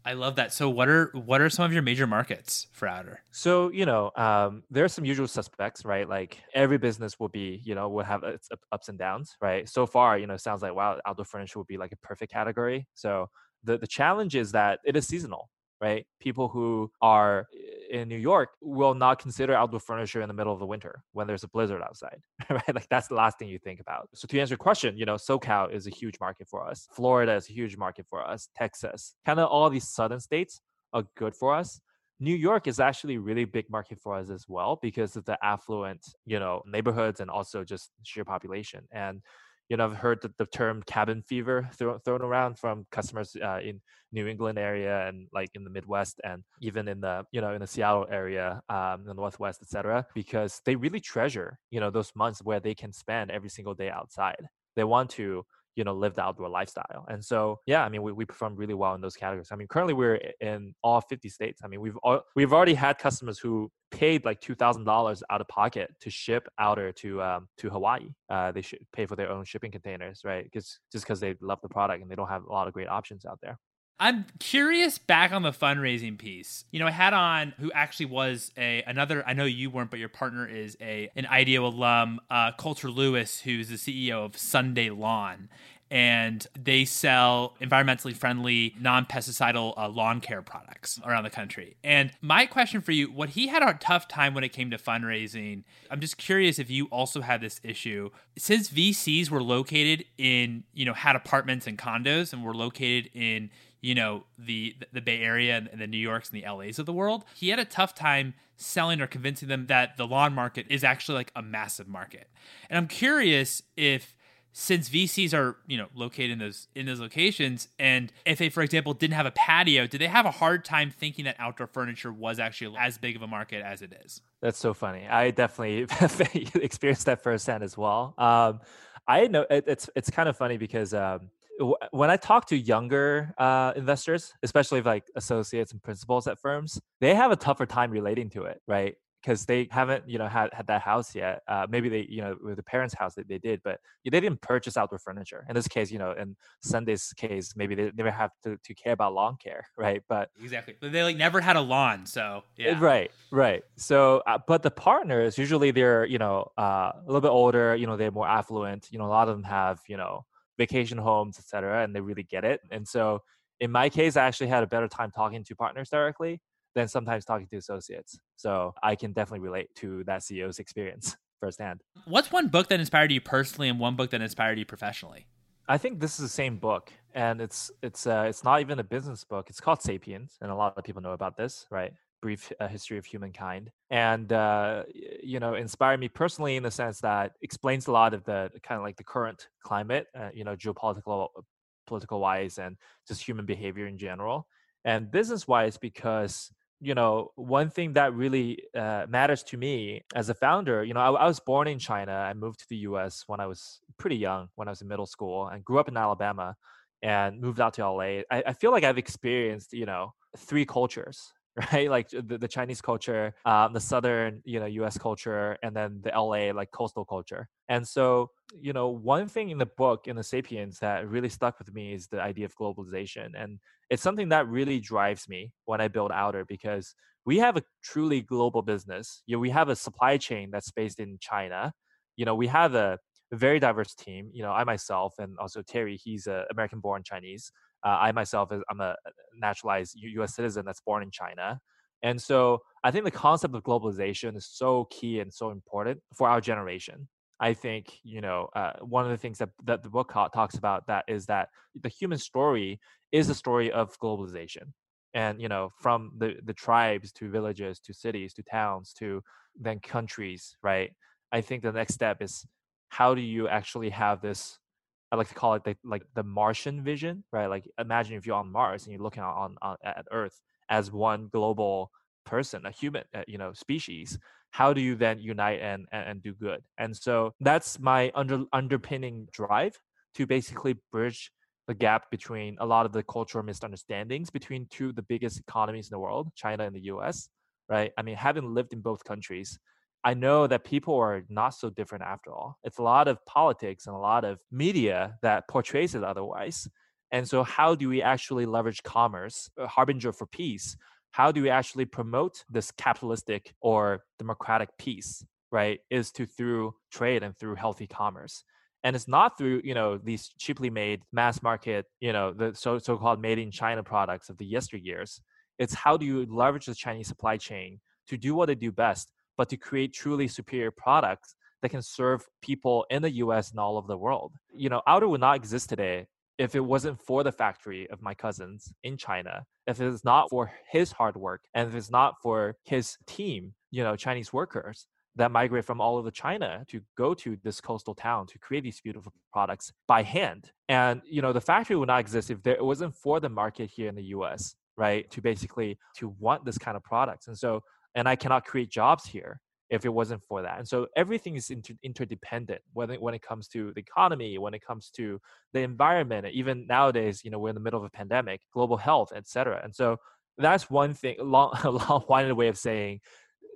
I love that. So, what are what are some of your major markets for Outer? So, you know, um, there are some usual suspects, right? Like every business will be, you know, will have its ups and downs, right? So far, you know, it sounds like wow, outdoor furniture would be like a perfect category. So, the the challenge is that it is seasonal, right? People who are eh, in New York will not consider outdoor furniture in the middle of the winter when there's a blizzard outside, right? Like that's the last thing you think about. So to answer your question, you know, SoCal is a huge market for us. Florida is a huge market for us. Texas, kind of all these southern states are good for us. New York is actually a really big market for us as well because of the affluent, you know, neighborhoods and also just sheer population. And you know, I've heard the, the term cabin fever thrown thrown around from customers uh, in New England area and like in the Midwest and even in the you know in the Seattle area, um, the Northwest, etc. Because they really treasure you know those months where they can spend every single day outside. They want to you know live the outdoor lifestyle. And so yeah i mean we, we perform really well in those categories. I mean currently we're in all 50 states. I mean we've all, we've already had customers who paid like $2000 out of pocket to ship outer to um, to hawaii. Uh, they should pay for their own shipping containers right? Because just because they love the product and they don't have a lot of great options out there I'm curious back on the fundraising piece. You know, I had on who actually was a another. I know you weren't, but your partner is a an IDEO alum, uh, Coulter Lewis, who's the CEO of Sunday Lawn, and they sell environmentally friendly, non-pesticidal uh, lawn care products around the country. And my question for you, what he had a tough time when it came to fundraising. I'm just curious if you also had this issue since VCs were located in, you know, had apartments and condos and were located in you know the the Bay Area and the New Yorks and the LAs of the world. He had a tough time selling or convincing them that the lawn market is actually like a massive market. And I'm curious if since VCs are you know located in those in those locations, and if they, for example, didn't have a patio, did they have a hard time thinking that outdoor furniture was actually as big of a market as it is? That's so funny. I definitely experienced that firsthand as well. Um, I know it, it's it's kind of funny because um, when I talk to younger uh, investors, especially like associates and principals at firms, they have a tougher time relating to it, right? Because they haven't, you know, had, had that house yet. Uh, maybe they, you know, with the parents' house that they did, but they didn't purchase outdoor furniture. In this case, you know, in Sunday's case, maybe they never have to, to care about lawn care, right? But exactly, but they like never had a lawn, so yeah, right, right. So, uh, but the partners usually they're, you know, uh, a little bit older. You know, they're more affluent. You know, a lot of them have, you know vacation homes, etc., and they really get it. And so in my case, I actually had a better time talking to partners directly than sometimes talking to associates. So I can definitely relate to that CEO's experience firsthand. What's one book that inspired you personally and one book that inspired you professionally? I think this is the same book, and it's it's uh, it's not even a business book. It's called *Sapiens*, and a lot of people know about this, right? brief uh, history of humankind and uh, you know inspired me personally in the sense that explains a lot of the kind of like the current climate uh, you know geopolitical uh, political wise and just human behavior in general and business wise because you know one thing that really uh, matters to me as a founder you know I, I, was born in china i moved to the us when i was pretty young when i was in middle school and grew up in alabama and moved out to la I, I feel like i've experienced you know three cultures right? Like the, the Chinese culture, um, the Southern, you know, U.S. culture, and then the L.A. like coastal culture. And so, you know, one thing in the book in the *Sapiens* that really stuck with me is the idea of globalization, and it's something that really drives me when I build Outer because we have a truly global business. You know, we have a supply chain that's based in China. You know, we have a, very diverse team. You know, I myself and also Terry, he's a American-born Chinese. Uh, I myself, I'm a naturalized U.S. citizen that's born in China. And so I think the concept of globalization is so key and so important for our generation. I think, you know, uh, one of the things that, that the book talks about that is that the human story is a story of globalization. And, you know, from the, the tribes to villages to cities to towns to then countries, right? I think the next step is how do you actually have this I like to call it the, like the Martian vision, right? Like imagine if you're on Mars and you're looking on, on at Earth as one global person, a human, uh, you know, species. How do you then unite and, and, and do good? And so that's my under underpinning drive to basically bridge the gap between a lot of the cultural misunderstandings between two of the biggest economies in the world, China and the U.S. Right? I mean, having lived in both countries, I know that people are not so different after all. It's a lot of politics and a lot of media that portrays it otherwise. And so, how do we actually leverage commerce, a harbinger for peace? How do we actually promote this capitalistic or democratic peace? Right, is to through trade and through healthy commerce and it's not through you know these cheaply made mass market you know the so so-called made in china products of the yesteryears It's how do you leverage the Chinese supply chain to do what they do best, but to create truly superior products that can serve people in the US and all over the world. You know, Outer would not exist today if it wasn't for the factory of my cousins in China, if it's not for his hard work, and if it's not for his team, you know, Chinese workers that migrate from all over China to go to this coastal town to create these beautiful products by hand. And you know, the factory would not exist if there, it wasn't for the market here in the US, right? To basically to want this kind of products. And so, and I cannot create jobs here if it wasn't for that. And so everything is inter- interdependent when it, when it comes to the economy, when it comes to the environment, even nowadays, you know, we're in the middle of a pandemic, global health, etc. And so that's one thing, long, a long-winded way of saying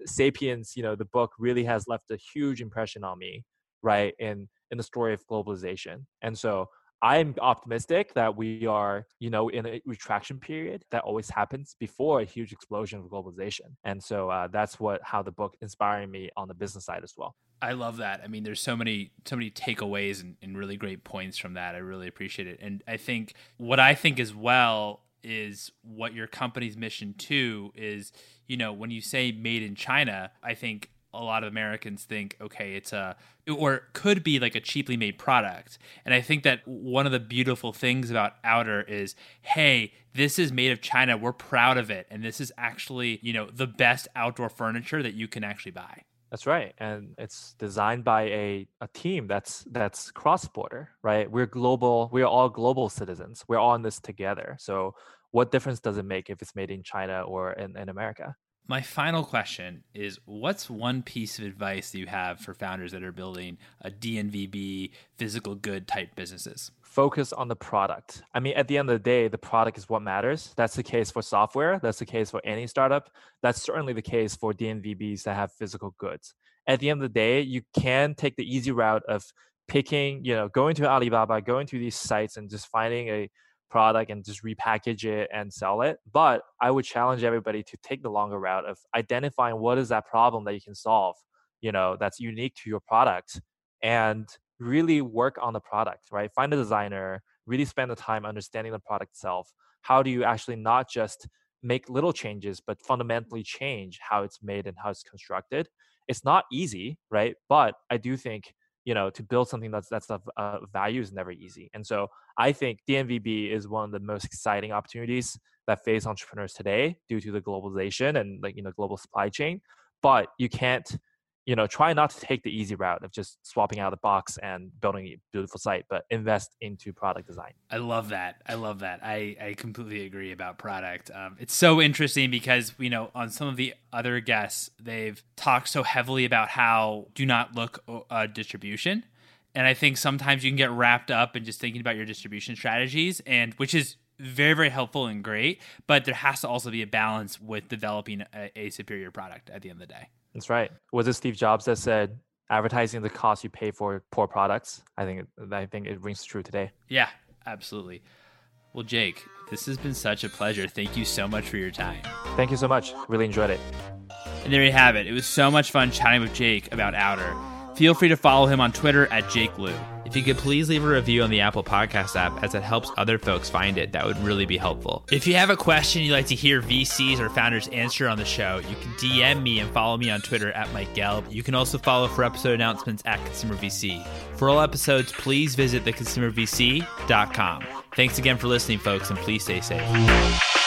Sapiens, you know, the book really has left a huge impression on me, right? In in the story of globalization. And so I'm optimistic that we are, you know, in a retraction period that always happens before a huge explosion of globalization. And so uh, that's what how the book inspiring me on the business side as well. I love that. I mean, there's so many so many takeaways and, and really great points from that. I really appreciate it. And I think what I think as well is what your company's mission too is you know when you say made in china i think a lot of Americans think, okay, it's a, or could be like a cheaply made product. And I think that one of the beautiful things about Outer is, hey, this is made of China. We're proud of it. And this is actually, you know, the best outdoor furniture that you can actually buy. That's right. And it's designed by a, a team that's that's cross border, right? We're global, we're all global citizens. We're all in this together. So what difference does it make if it's made in China or in, in America? My final question is what's one piece of advice you have for founders that are building a DNVB physical good type businesses? Focus on the product. I mean, at the end of the day, the product is what matters. That's the case for software. That's the case for any startup. That's certainly the case for DNVBs that have physical goods. At the end of the day, you can take the easy route of picking, you know, going to Alibaba, going to these sites and just finding a product and just repackage it and sell it. But I would challenge everybody to take the longer route of identifying what is that problem that you can solve, you know, that's unique to your product and really work on the product, right? Find a designer, really spend the time understanding the product itself. How do you actually not just make little changes, but fundamentally change how it's made and how it's constructed? It's not easy, right? But I do think you know to build something that's that's of uh, value is never easy. And so i think dnvb is one of the most exciting opportunities that face entrepreneurs today due to the globalization and like you know global supply chain. But you can't you know try not to take the easy route of just swapping out the box and building a beautiful site but invest into product design. I love that. I love that. I i completely agree about product. Um, it's so interesting because you know on some of the other guests they've talked so heavily about how do not look uh, distribution. And i think sometimes you can get wrapped up in just thinking about your distribution strategies and which is very very helpful and great but there has to also be a balance with developing a, a superior product at the end of the day that's right. Was it Steve Jobs that said advertising the cost you pay for poor products? I think I think it rings true today. Yeah, absolutely. Well, Jiake, this has been such a pleasure. Thank you so much for your time. Thank you so much. Really enjoyed it. And there you have it. It was so much fun chatting with Jiake about Outer. Feel free to follow him on Twitter at Jiake Liu. If you could please leave a review on the Apple Podcast app as it helps other folks find it, that would really be helpful. If you have a question you'd like to hear VCs or founders answer on the show, you can DM me and follow me on Twitter at Mike Gelb. You can also follow for episode announcements at Consumer VC. For all episodes, please visit theconsumervc.com. Thanks again for listening, folks, and please stay safe.